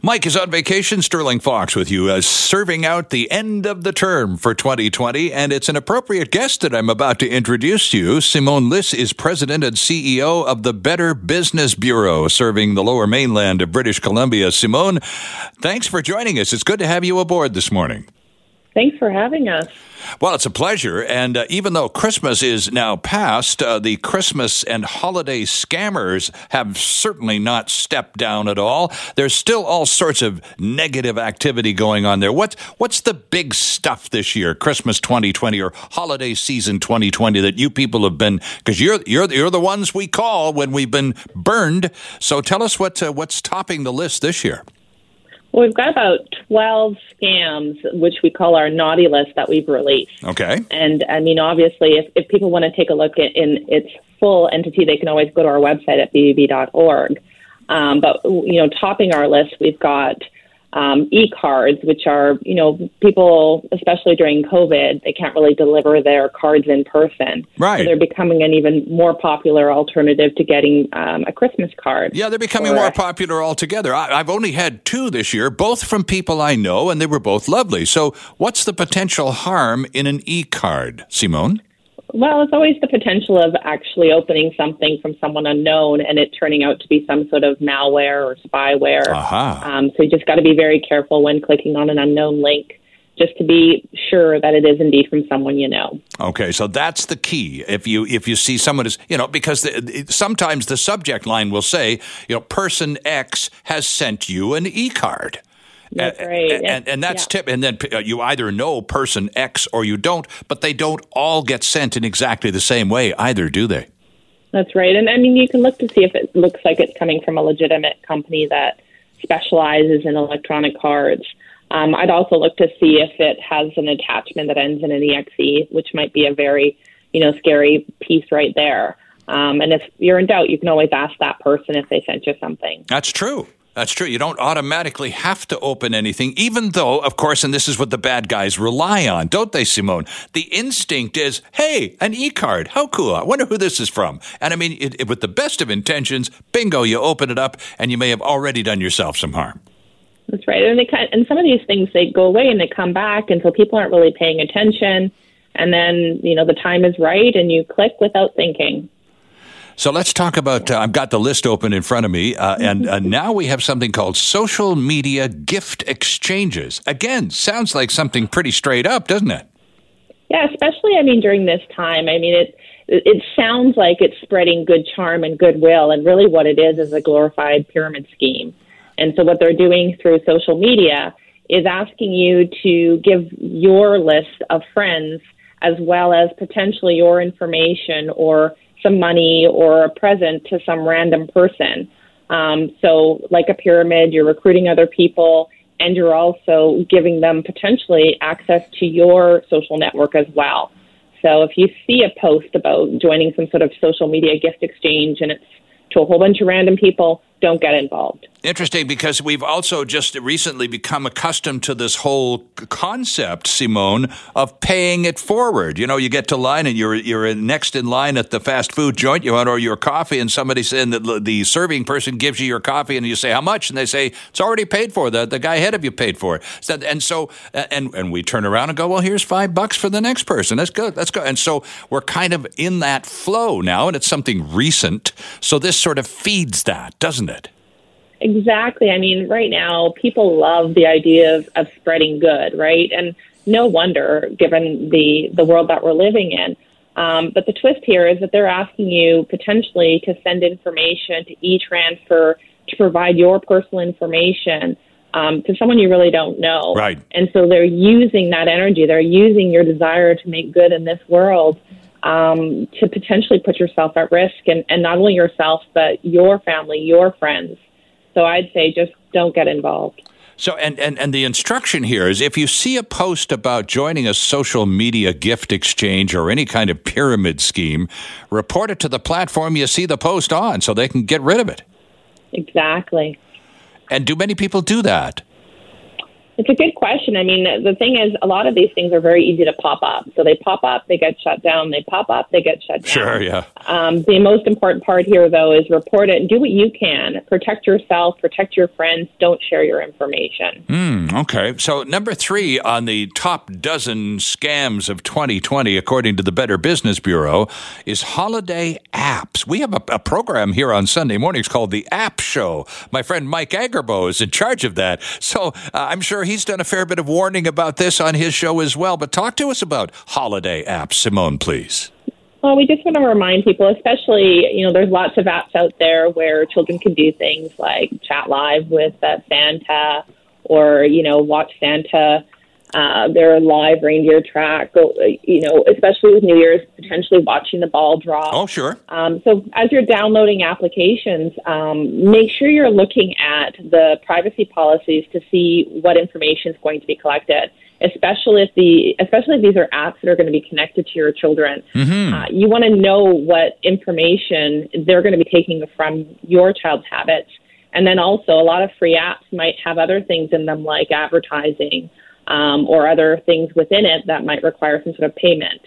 Mike is on vacation. Sterling Fox with you, uh, serving out the end of the term for 2020. And it's an appropriate guest that I'm about to introduce to you. Simone Liss is president and CEO of the Better Business Bureau, serving the lower mainland of British Columbia. Simone, thanks for joining us. It's good to have you aboard this morning. Thanks for having us. Well, it's a pleasure. And uh, even though Christmas is now past, uh, the Christmas and holiday scammers have certainly not stepped down at all. There's still all sorts of negative activity going on there. What, what's the big stuff this year, Christmas 2020 or holiday season 2020, that you people have been, because you're, you're, you're the ones we call when we've been burned. So tell us what, uh, what's topping the list this year. Well, we've got about 12 scams, which we call our naughty list that we've released. Okay. And I mean, obviously, if, if people want to take a look at in its full entity, they can always go to our website at bbb.org. Um, but, you know, topping our list, we've got um, e-cards, which are, you know, people, especially during COVID, they can't really deliver their cards in person. Right. So they're becoming an even more popular alternative to getting um, a Christmas card. Yeah, they're becoming more a- popular altogether. I, I've only had two this year, both from people I know, and they were both lovely. So, what's the potential harm in an e card, Simone? Well, it's always the potential of actually opening something from someone unknown and it turning out to be some sort of malware or spyware. Aha. Um, so you just got to be very careful when clicking on an unknown link, just to be sure that it is indeed from someone you know. Okay, so that's the key. If you if you see someone is you know because the, sometimes the subject line will say you know person X has sent you an e card. That's and, right. And, and that's Yeah. tip. And then uh, you either know person X or you don't, but they don't all get sent in exactly the same way either, do they? That's right. And I mean, you can look to see if it looks like it's coming from a legitimate company that specializes in electronic cards. Um, I'd also look to see if it has an attachment that ends in an exe, which might be a very, you know, scary piece right there. Um, and if you're in doubt, you can always ask that person if they sent you something. That's true. That's true. You don't automatically have to open anything, even though, of course, and this is what the bad guys rely on, don't they, Simone? The instinct is, hey, an e card. How cool. I wonder who this is from. And I mean, it, it- with the best of intentions, bingo, you open it up and you may have already done yourself some harm. That's right. And they kind and some of these things they go away and they come back, and so people aren't really paying attention. And then you know the time is right, and you click without thinking. So let's talk about. Uh, I've got the list open in front of me, uh, and uh, now we have something called social media gift exchanges. Again, sounds like something pretty straight up, doesn't it? Yeah, especially I mean during this time. I mean it it sounds like it's spreading good charm and goodwill, and really what it is is a glorified pyramid scheme. And so what they're doing through social media is asking you to give your list of friends as well as potentially your information or some money or a present to some random person. Um, so, like a pyramid, you're recruiting other people and you're also giving them potentially access to your social network as well. So, if you see a post about joining some sort of social media gift exchange and it's to a whole bunch of random people, don't get involved. Interesting because we've also just recently become accustomed to this whole concept, Simone, of paying it forward. You know, you get to line and you're you're in- next in line at the fast food joint. You want order your coffee, and somebody saying the- the serving person gives you your coffee, and you say how much, and they say it's already paid for. The the guy ahead of you paid for it. So, and so and and we turn around and go, well, here's five bucks for the next person. That's good. That's good. And so we're kind of in that flow now, and it's something recent. So this sort of feeds that, doesn't? Exactly. I mean, right now, people love the idea of, of spreading good, right? And no wonder, given the, the world that we're living in. Um, but the twist here is that they're asking you potentially to send information to e transfer to provide your personal information um, to someone you really don't know. Right. And so they're using that energy, they're using your desire to make good in this world um, to potentially put yourself at risk, and, and not only yourself, but your family, your friends. So I'd say just don't get involved. So, and, and, and the instruction here is if you see a post about joining a social media gift exchange or any kind of pyramid scheme, report it to the platform you see the post on so they can get rid of it. Exactly. And do many people do that? It's a good question. I mean, the thing is, a lot of these things are very easy to pop up. So they pop up, they get shut down. They pop up, they get shut down. Sure, yeah. Um, the most important part here, though, is report it and do what you can. Protect yourself, protect your friends. Don't share your information. Hmm, okay. So, number three on the top dozen scams of 2020, according to the Better Business Bureau, is holiday apps. We have a, a program here on Sunday mornings called The App Show. My friend Mike Agerbo is in charge of that. So, uh, I'm sure he's done a fair bit of warning about this on his show as well. But talk to us about holiday apps, Simone, please. Well, we just want to remind people, especially, you know, there's lots of apps out there where children can do things like chat live with uh, Santa or, you know, watch Santa. Uh, there are live reindeer track, you know, especially with New Year's, potentially watching the ball drop. Oh, sure. Um, so as you're downloading applications, um, make sure you're looking at the privacy policies to see what information is going to be collected especially if the especially if these are apps that are going to be connected to your children. Mm-hmm. Uh, you want to know what information they're going to be taking from your child's habits, and then also a lot of free apps might have other things in them like advertising um, or other things within it that might require some sort of payment.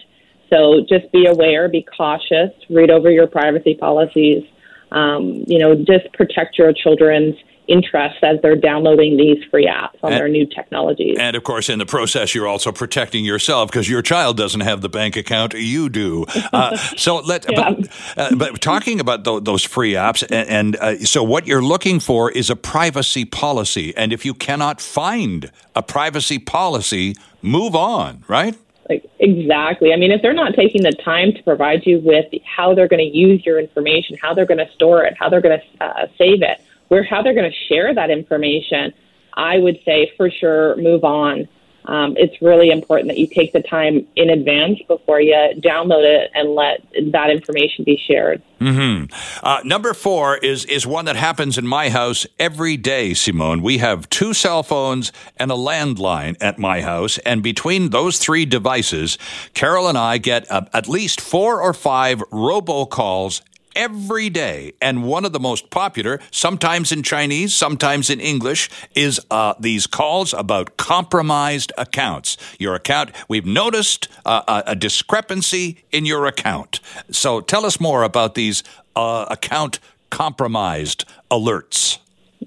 So just be aware, be cautious, read over your privacy policies. Um, you know, just protect your children's interest as they're downloading these free apps on And- their new technologies. And of course, in the process, you're also protecting yourself because your child doesn't have the bank account you do. Uh, so let, but, uh, but talking about tho- those free apps, and, and uh, so what you're looking for is a privacy policy. And if you cannot find a privacy policy, move on, right? Like exactly. I mean, if they're not taking the time to provide you with how they're going to use your information, how they're going to store it, how they're going to uh, save it, where how they're going to share that information, I would say for sure move on. Um, it's really important that you take the time in advance before you download it and let that information be shared. hmm Uh, number four is is one that happens in my house every day, Simone. We have two cell phones and a landline at my house, and between those three devices, Carol and I get uh, at least four or five robocalls every day. And one of the most popular, sometimes in Chinese, sometimes in English, is uh, these calls about compromised accounts. Your account, we've noticed uh, a, discrepancy in your account. So tell us more about these uh, account compromised alerts.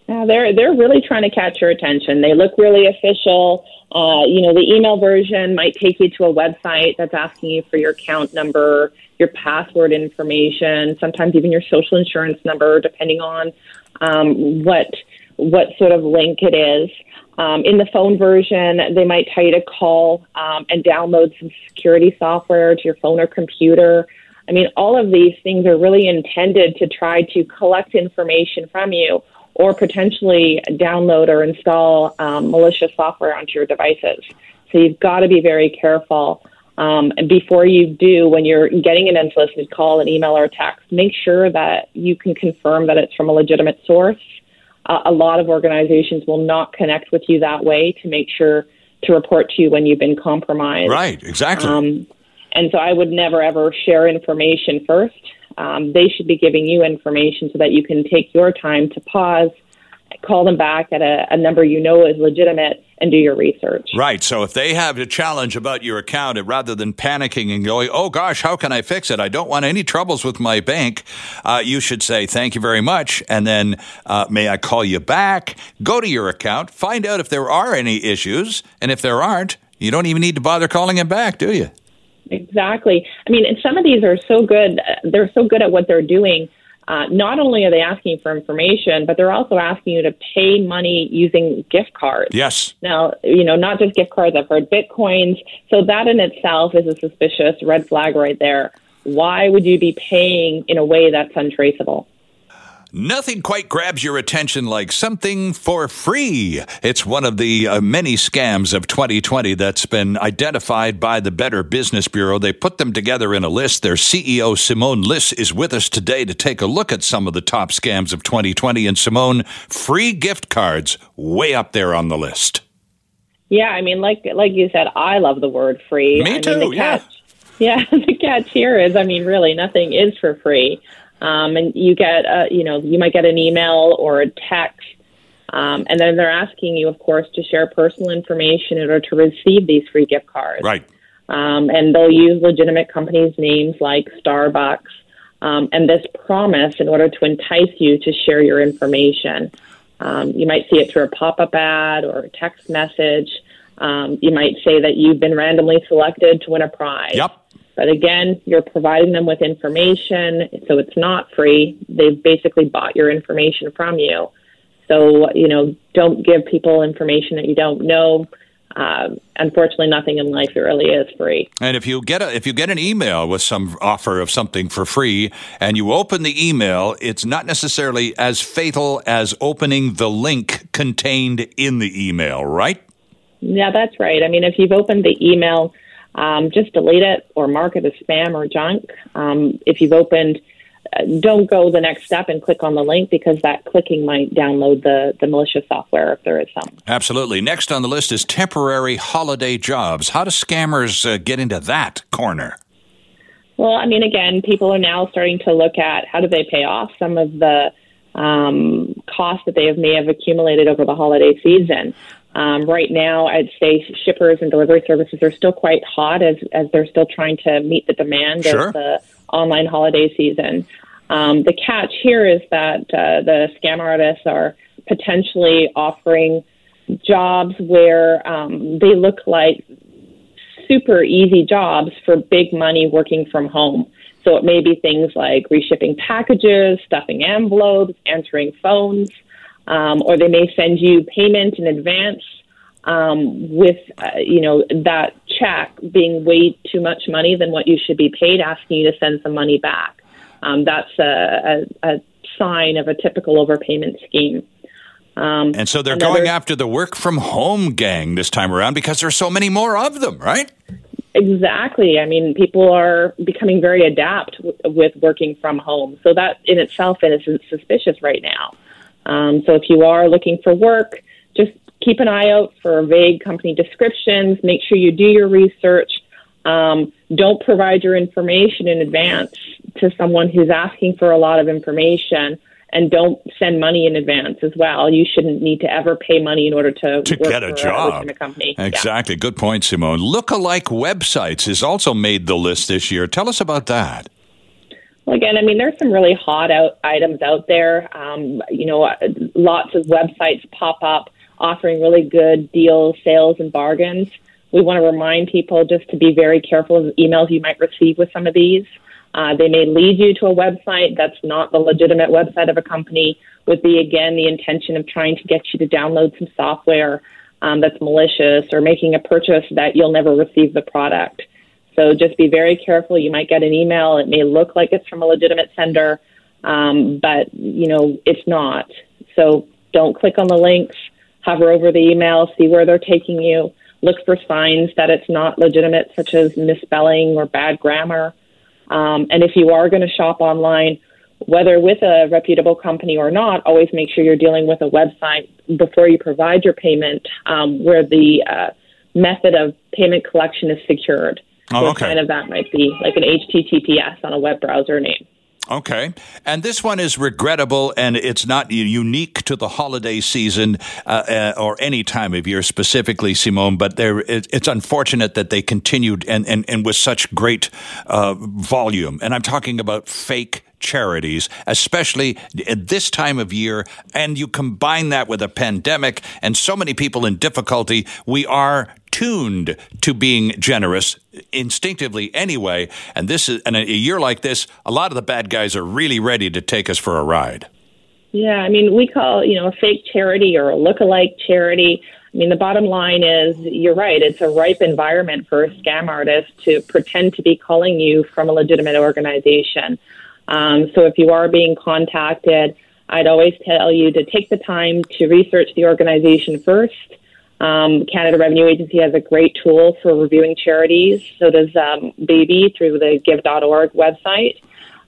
Yeah, they're they're really trying to catch your attention. They look really official. Uh, you know, the email version might take you to a website that's asking you for your account number, your password information, sometimes even your social insurance number, depending on um, what what sort of link it is. Um, in the phone version, they might tell you to call um, and download some security software to your phone or computer. I mean, all of these things are really intended to try to collect information from you or potentially download or install um, malicious software onto your devices. So you've got to be very careful. Um, and before you do, when you're getting an unsolicited call, an email, or a text, make sure that you can confirm that it's from a legitimate source. Uh, a lot of organizations will not connect with you that way to make sure to report to you when you've been compromised. Right, exactly. Um, and so I would never ever share information first. Um, they should be giving you information so that you can take your time to pause, call them back at a, a number you know is legitimate, and do your research. Right. So if they have a challenge about your account, rather than panicking and going, oh gosh, how can I fix it? I don't want any troubles with my bank. Uh, you should say, thank you very much. And then, uh, may I call you back? Go to your account, find out if there are any issues. And if there aren't, you don't even need to bother calling him back, do you? Exactly. I mean, and some of these are so good. They're so good at what they're doing. Uh, not only are they asking for information, but they're also asking you to pay money using gift cards. Yes. Now, you know, not just gift cards, I've heard bitcoins. So that in itself is a suspicious red flag right there. Why would you be paying in a way that's untraceable? Nothing quite grabs your attention like something for free. It's one of the uh, many scams of 2020 that's been identified by the Better Business Bureau. They put them together in a list. Their CEO, Simone Liss, is with us today to take a look at some of the top scams of 2020. And Simone, free gift cards way up there on the list. Yeah, I mean, like like you said, I love the word free. Me I mean, too, the yeah. yeah. The catch here is, I mean, really, nothing is for free. Um, and you get, uh, you know, you might get an email or a text, um, and then they're asking you, of course, to share personal information in order to receive these free gift cards. Right. Um, and they'll use legitimate companies' names like Starbucks um, and this promise in order to entice you to share your information. Um, you might see it through a pop up ad or a text message. Um, you might say that you've been randomly selected to win a prize. Yep. But again, you're providing them with information, so it's not free. They've basically bought your information from you. So, you know, don't give people information that you don't know. Uh, unfortunately, nothing in life really is free. And if you get a, if you get an email with some offer of something for free, and you open the email, it's not necessarily as fatal as opening the link contained in the email, right? Yeah, that's right. I mean, if you've opened the email, um, just delete it or mark it as spam or junk. Um, if you've opened don't go the next step and click on the link because that clicking might download the, the malicious software if there is some. Absolutely. Next on the list is temporary holiday jobs. How do scammers uh, get into that corner? Well, I mean, again, people are now starting to look at how do they pay off some of the um, costs that they have, may have accumulated over the holiday season. Um, right now, I'd say shippers and delivery services are still quite hot as, as they're still trying to meet the demand sure. of the online holiday season. Um, the catch here is that uh, the scam artists are potentially offering jobs where um, they look like super easy jobs for big money working from home. So it may be things like reshipping packages, stuffing envelopes, answering phones, um, or they may send you payment in advance um, with uh, you know that check being way too much money than what you should be paid, asking you to send some money back. Um, that's a, a, a, sign of a typical overpayment scheme. Um, and so they're another, going after the work from home gang this time around because there's so many more of them, right? Exactly. I mean, people are becoming very adept w- with working from home. So that in itself is suspicious right now. Um, so if you are looking for work, just keep an eye out for vague company descriptions. Make sure you do your research. Um, don't provide your information in advance to someone who's asking for a lot of information. And don't send money in advance as well. You shouldn't need to ever pay money in order to, to get a job. A company. Exactly. Yeah. Good point, Simone. Lookalike websites has also made the list this year. Tell us about that. Well, again, I mean, there's some really hot out items out there. Um, you know, lots of websites pop up offering really good deals, sales, and bargains. We want to remind people just to be very careful of emails you might receive with some of these. Uh, they may lead you to a website that's not the legitimate website of a company, with the again the intention of trying to get you to download some software um, that's malicious or making a purchase that you'll never receive the product. So just be very careful. You might get an email. It may look like it's from a legitimate sender, um, but you know it's not. So don't click on the links hover over the email, see where they're taking you, look for signs that it's not legitimate, such as misspelling or bad grammar. Um, and if you are going to shop online, whether with a reputable company or not, always make sure you're dealing with a website before you provide your payment um, where the uh, method of payment collection is secured. Oh, okay. kind of that might be like an HTTPS on a web browser name. Okay. And this one is regrettable and it's not unique to the holiday season uh, uh, or any time of year specifically, Simone, but there, it, it's unfortunate that they continued and, and, and with such great uh, volume. And I'm talking about fake charities, especially at this time of year. And you combine that with a pandemic and so many people in difficulty, we are tuned to being generous instinctively anyway. And this is, and a year like this, a lot of the bad guys are really ready to take us for a ride. Yeah, I mean, we call you know a fake charity or a look-alike charity. I mean, the bottom line is you're right. It's a ripe environment for a scam artist to pretend to be calling you from a legitimate organization. Um, so if you are being contacted, I'd always tell you to take the time to research the organization first. Um, Canada Revenue Agency has a great tool for reviewing charities. So does um, BBB through the Give.org website.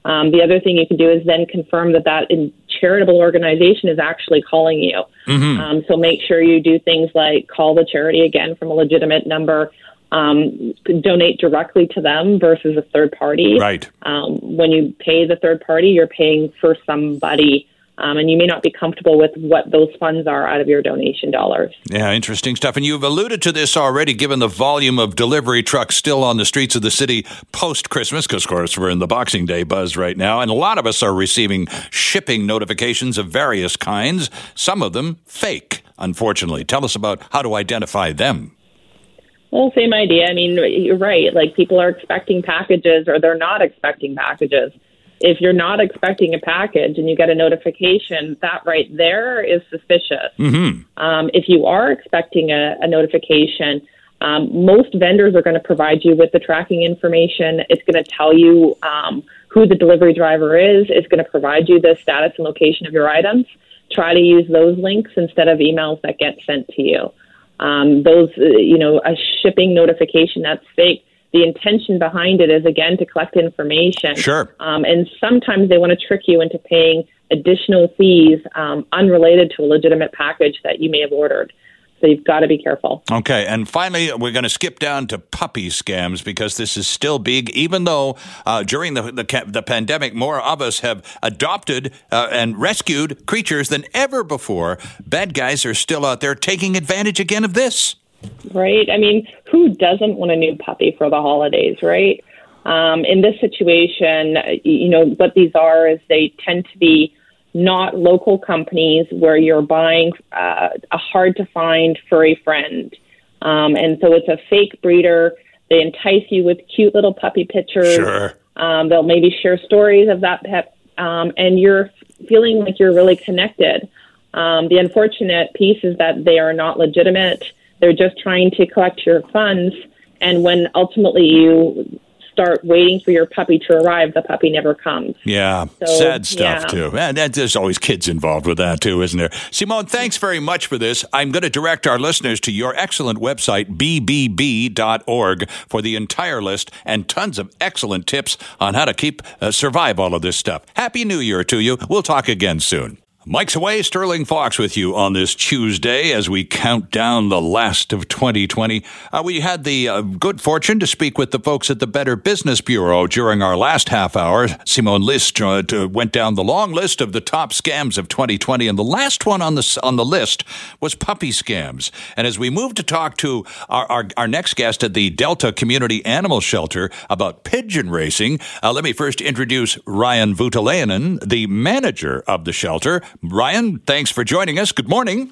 Um, the other thing you can do is then confirm that that charitable organization is actually calling you. Mm-hmm. Um, so make sure you do things like call the charity again from a legitimate number um, donate directly to them versus a third party. Right. Um, when you pay the third party, you're paying for somebody. Um, and you may not be comfortable with what those funds are out of your donation dollars. Yeah, interesting stuff. And you've alluded to this already, given the volume of delivery trucks still on the streets of the city post Christmas, because, of course, we're in the Boxing Day buzz right now. And a lot of us are receiving shipping notifications of various kinds, some of them fake, unfortunately. Tell us about how to identify them. Well, same idea. I mean, you're right. Like people are expecting packages or they're not expecting packages. if you're not expecting a package and you get a notification, that right there is suspicious. Mm-hmm. Um, if you are expecting a, a notification, um, most vendors are going to provide you with the tracking information. It's going to tell you um, who the delivery driver is. It's going to provide you the status and location of your items. Try to use those links instead of emails that get sent to you. Um, those, uh, you know, a shipping notification that's fake the intention behind it is again to collect information. Sure. Um, and sometimes they want to trick you into paying additional fees um, unrelated to a legitimate package that you may have ordered. So you've got to be careful. Okay, and finally, we're going to skip down to puppy scams because this is still big. Even though uh, during the, the, the pandemic, more of us have adopted uh, and rescued creatures than ever before, bad guys are still out there taking advantage again of this. Right. I mean, who doesn't want a new puppy for the holidays, right? Um, in this situation, you know, what these are is they tend to be not local companies where you're buying uh, a hard to find furry friend. Um, and so it's a fake breeder. They entice you with cute little puppy pictures. Sure. Um, they'll maybe share stories of that pet, um, and you're feeling like you're really connected. Um, the unfortunate piece is that they are not legitimate. They're just trying to collect your funds. And when ultimately you start waiting for your puppy to arrive, the puppy never comes. Yeah, So, sad stuff yeah. too. And that, there's always kids involved with that too, isn't there? Simone, thanks very much for this. I'm going to direct our listeners to your excellent website, bbb.org, for the entire list and tons of excellent tips on how to keep uh, survive all of this stuff. Happy New Year to you. We'll talk again soon. Mike's away, Sterling Fox with you on this Tuesday as we count down the last of 2020. Uh, we had the uh, good fortune to speak with the folks at the Better Business Bureau during our last half hour. Simone Liss uh, went down the long list of the top scams of 2020, and the last one on the on the list was puppy scams. And as we move to talk to our, our, our next guest at the Delta Community Animal Shelter about pigeon racing, uh, let me first introduce Ryan Voutilainen, the manager of the shelter. Ryan, thanks for joining us. Good morning.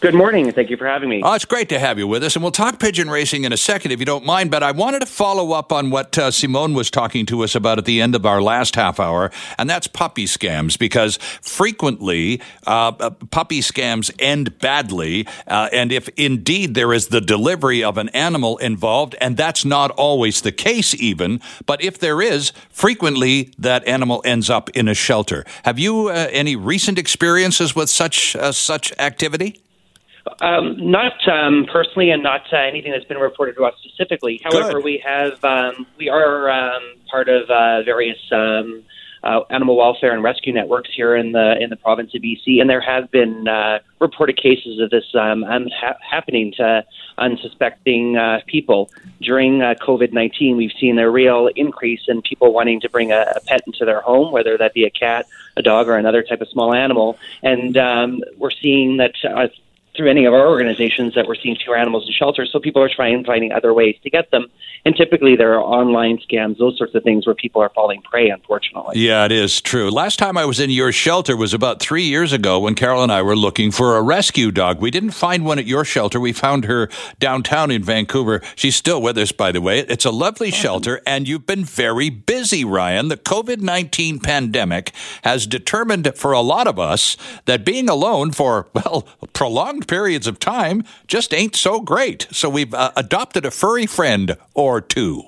Good morning. and Thank you for having me. Oh, it's great to have you with us, and we'll talk pigeon racing in a second if you don't mind. But I wanted to follow up on what uh, Simone was talking to us about at the end of our last half hour, and that's puppy scams. Because frequently, uh, uh, puppy scams end badly, uh, and if indeed there is the delivery of an animal involved, and that's not always the case, even. But if there is, frequently that animal ends up in a shelter. Have you uh, any recent experiences with such uh, such activity? Um, not um, personally, and not uh, anything that's been reported to us specifically. However, Good. we have um, we are um, part of uh, various um, uh, animal welfare and rescue networks here in the in the province of BC, and there have been uh, reported cases of this um, ha- happening to unsuspecting uh, people during uh, COVID nineteen. We've seen a real increase in people wanting to bring a, a pet into their home, whether that be a cat, a dog, or another type of small animal, and um, we're seeing that. Through any of our organizations that we're seeing fewer animals in shelters. So people are trying finding other ways to get them. And typically there are online scams, those sorts of things where people are falling prey, unfortunately. Yeah, it is true. Last time I was in your shelter was about three years ago when Carol and I were looking for a rescue dog. We didn't find one at your shelter. We found her downtown in Vancouver. She's still with us, by the way. It's a lovely mm-hmm. shelter, and you've been very busy, Ryan. The COVID 19 pandemic has determined for a lot of us that being alone for, well, prolonged periods of time just ain't so great. So we've uh, adopted a furry friend or two.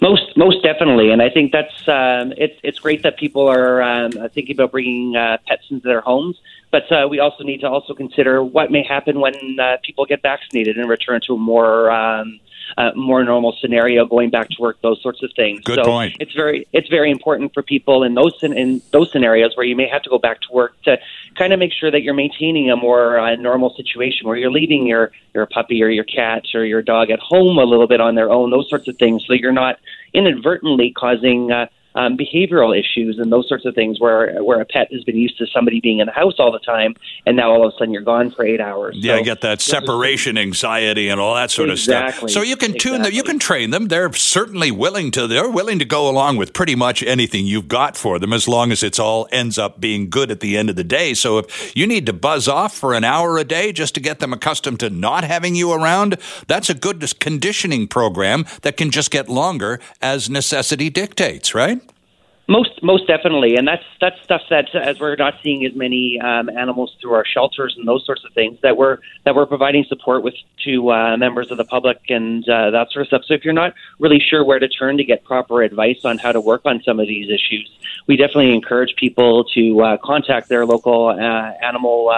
Most, most definitely, and I think that's um, it's it's great that people are um, thinking about bringing uh, pets into their homes. But uh, we also need to also consider what may happen when uh, people get vaccinated and return to a more um, uh, more normal scenario, going back to work, those sorts of things. Good so point. It's very it's very important for people in those in those scenarios where you may have to go back to work to kind of make sure that you're maintaining a more uh, normal situation where you're leaving your your puppy or your cat or your dog at home a little bit on their own, those sorts of things, so you're not inadvertently causing. Uh, um, behavioral issues and those sorts of things where where a pet has been used to somebody being in the house all the time and now all of a sudden you're gone for eight hours. Yeah, So I get that separation anxiety and all that sort of stuff. So you can tune them, you can train them. They're certainly willing to. They're willing to go along with pretty much anything you've got for them, as long as it's all ends up being good at the end of the day. So if you need to buzz off for an hour a day just to get them accustomed to not having you around, that's a good conditioning program that can just get longer as necessity dictates, right? Most most definitely, and that's that's stuff that as we're not seeing as many um, animals through our shelters and those sorts of things that we're that we're providing support with to uh, members of the public and uh, that sort of stuff. So if you're not really sure where to turn to get proper advice on how to work on some of these issues, we definitely encourage people to uh, contact their local uh, animal.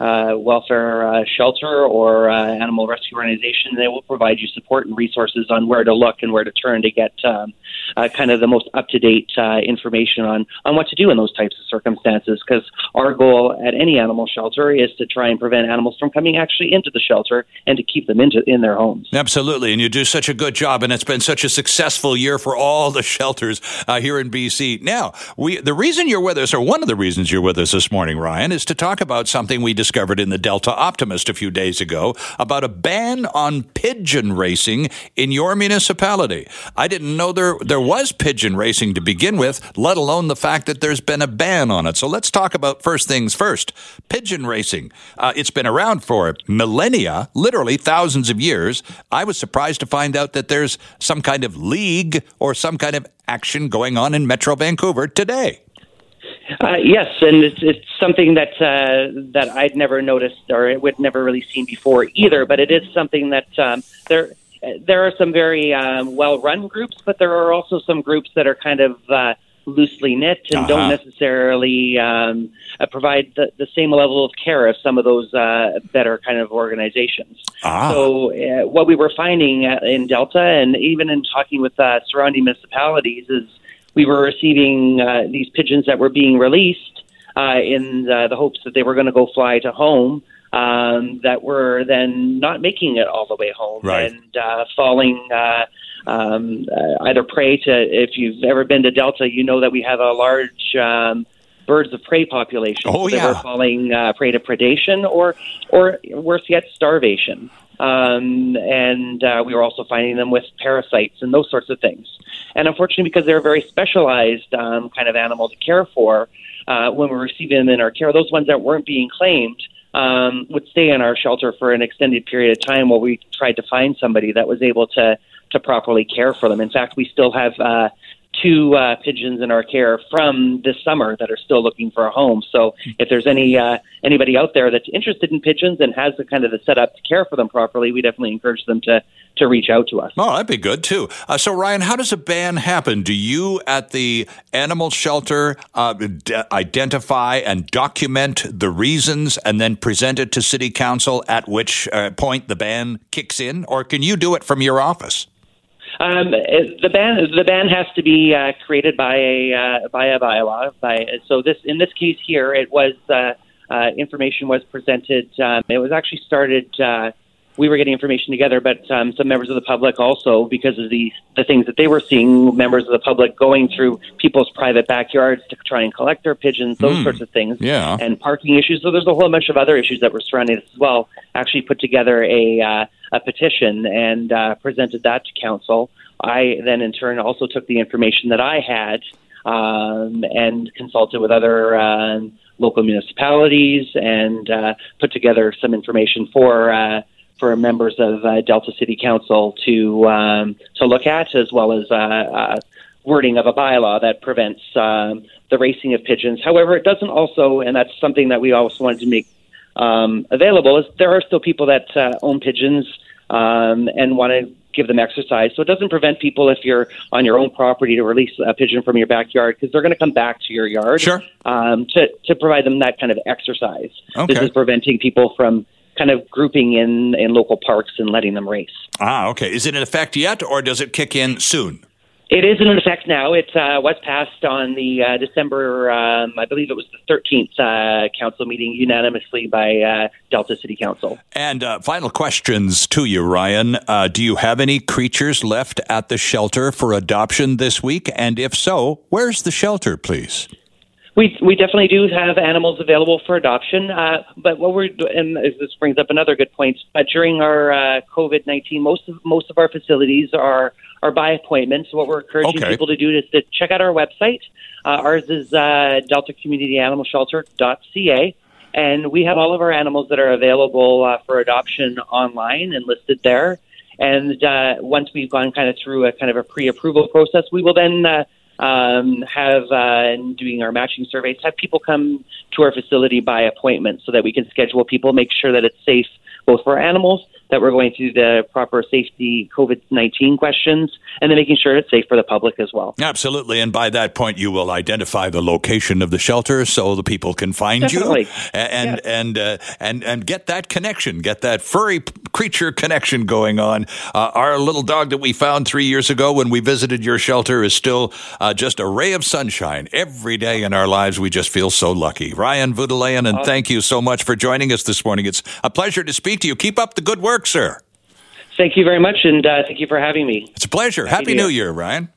Uh, welfare uh, shelter or uh, animal rescue organization. They will provide you support and resources on where to look and where to turn to get um, uh, kind of the most up to date uh, information on, on what to do in those types of circumstances. Because our goal at any animal shelter is to try and prevent animals from coming actually into the shelter and to keep them into, in their homes. Absolutely. And you do such a good job, and it's been such a successful year for all the shelters uh, here in BC. Now, we the reason you're with us, or one of the reasons you're with us this morning, Ryan, is to talk about something we discovered in the Delta Optimist a few days ago about a ban on pigeon racing in your municipality. I didn't know there there was pigeon racing to begin with, let alone the fact that there's been a ban on it. So let's talk about first things first. Pigeon racing. Uh, it's been around for millennia, literally thousands of years. I was surprised to find out that there's some kind of league or some kind of action going on in Metro Vancouver today. Uh, yes, and it's, it's something that uh, that I'd never noticed or it would never really seen before either. But it is something that um, there there are some very um, well run groups, but there are also some groups that are kind of uh, loosely knit and Uh-huh. don't necessarily um, uh, provide the, the same level of care as some of those uh, better kind of organizations. Ah. So uh, what we were finding uh, in Delta, and even in talking with uh, surrounding municipalities, is we were receiving uh, these pigeons that were being released uh, in uh, the hopes that they were going to go fly to home. Um, that were then not making it all the way home Right. and uh, falling uh, um, uh, either prey to. If you've ever been to Delta, you know that we have a large um, birds of prey population. Oh, so they were falling uh, prey to predation or, or worse yet, starvation. Um, and uh, we were also finding them with parasites and those sorts of things. And unfortunately, because they're a very specialized um, kind of animal to care for, uh, when we're receiving them in our care, those ones that weren't being claimed um, would stay in our shelter for an extended period of time while we tried to find somebody that was able to to properly care for them. In fact, we still have uh, two uh, pigeons in our care from this summer that are still looking for a home. So if there's any uh, anybody out there that's interested in pigeons and has the kind of the setup to care for them properly, we definitely encourage them to to reach out to us. Oh, that'd be good too. Uh, so, Ryan, how does a ban happen? Do you at the animal shelter uh, d- identify and document the reasons and then present it to city council, at which uh, point the ban kicks in? Or can you do it from your office? Um, the ban the ban has to be uh, created by a uh, by a bylaw. By so this in this case here, it was uh, uh, information was presented. Um, it was actually started. Uh, we were getting information together, but um, some members of the public also, because of the the things that they were seeing, members of the public going through people's private backyards to try and collect their pigeons, those Hmm. sorts of things Yeah. and parking issues. So there's a whole bunch of other issues that were surrounding this as well. Actually, put together a uh, a petition and uh, presented that to council. I then, in turn, also took the information that I had um, and consulted with other um, local municipalities and uh, put together some information for. For members of uh, Delta City Council to um, to look at, as well as uh, uh, wording of a bylaw that prevents um, the racing of pigeons. However, it doesn't also, and that's something that we also wanted to make um, available, is there are still people that uh, own pigeons um, and want to give them exercise. So it doesn't prevent people if you're on your own property to release a pigeon from your backyard because they're going to come back to your yard Sure. um, to to provide them that kind of exercise. Okay. This is preventing people from kind of grouping in in local parks and letting them race. Ah, okay. Is it in effect yet, or does it kick in soon? It is in effect now. It uh, was passed on the uh, December, um, I believe it was the 13th uh, council meeting unanimously by uh, Delta City Council. And uh, final questions to you, Ryan. Uh, do you have any creatures left at the shelter for adoption this week? And if so, where's the shelter, please? We we definitely do have animals available for adoption, uh, but what we're and this brings up another good point. But during our uh, COVID nineteen, most of most of our facilities are are by appointment. So what we're encouraging Okay. people to do is to check out our website. Uh, ours is uh, Delta Community Animal Shelter.ca. And we have all of our animals that are available uh, for adoption online and listed there. And uh, once we've gone kind of through a kind of a pre-approval process, we will then uh, um, have uh, doing our matching surveys, have people come to our facility by appointment so that we can schedule people, make sure that it's safe both for animals that we're going through the proper safety COVID 19 questions and then making sure it's safe for the public as well. Absolutely. And by that point, you will identify the location of the shelter so the people can find Definitely. you and, and, uh, and, and get that connection, get that furry creature connection going on. Uh, our little dog that we found three years ago when we visited your shelter is still uh, just a ray of sunshine every day in our lives. We just feel so lucky. Ryan Voutilainen, and thank you so much for joining us this morning. It's a pleasure to speak to you. Keep up the good work, sir. Thank you very much, and uh, thank you for having me. It's a pleasure. Happy, Happy New Year, Ryan.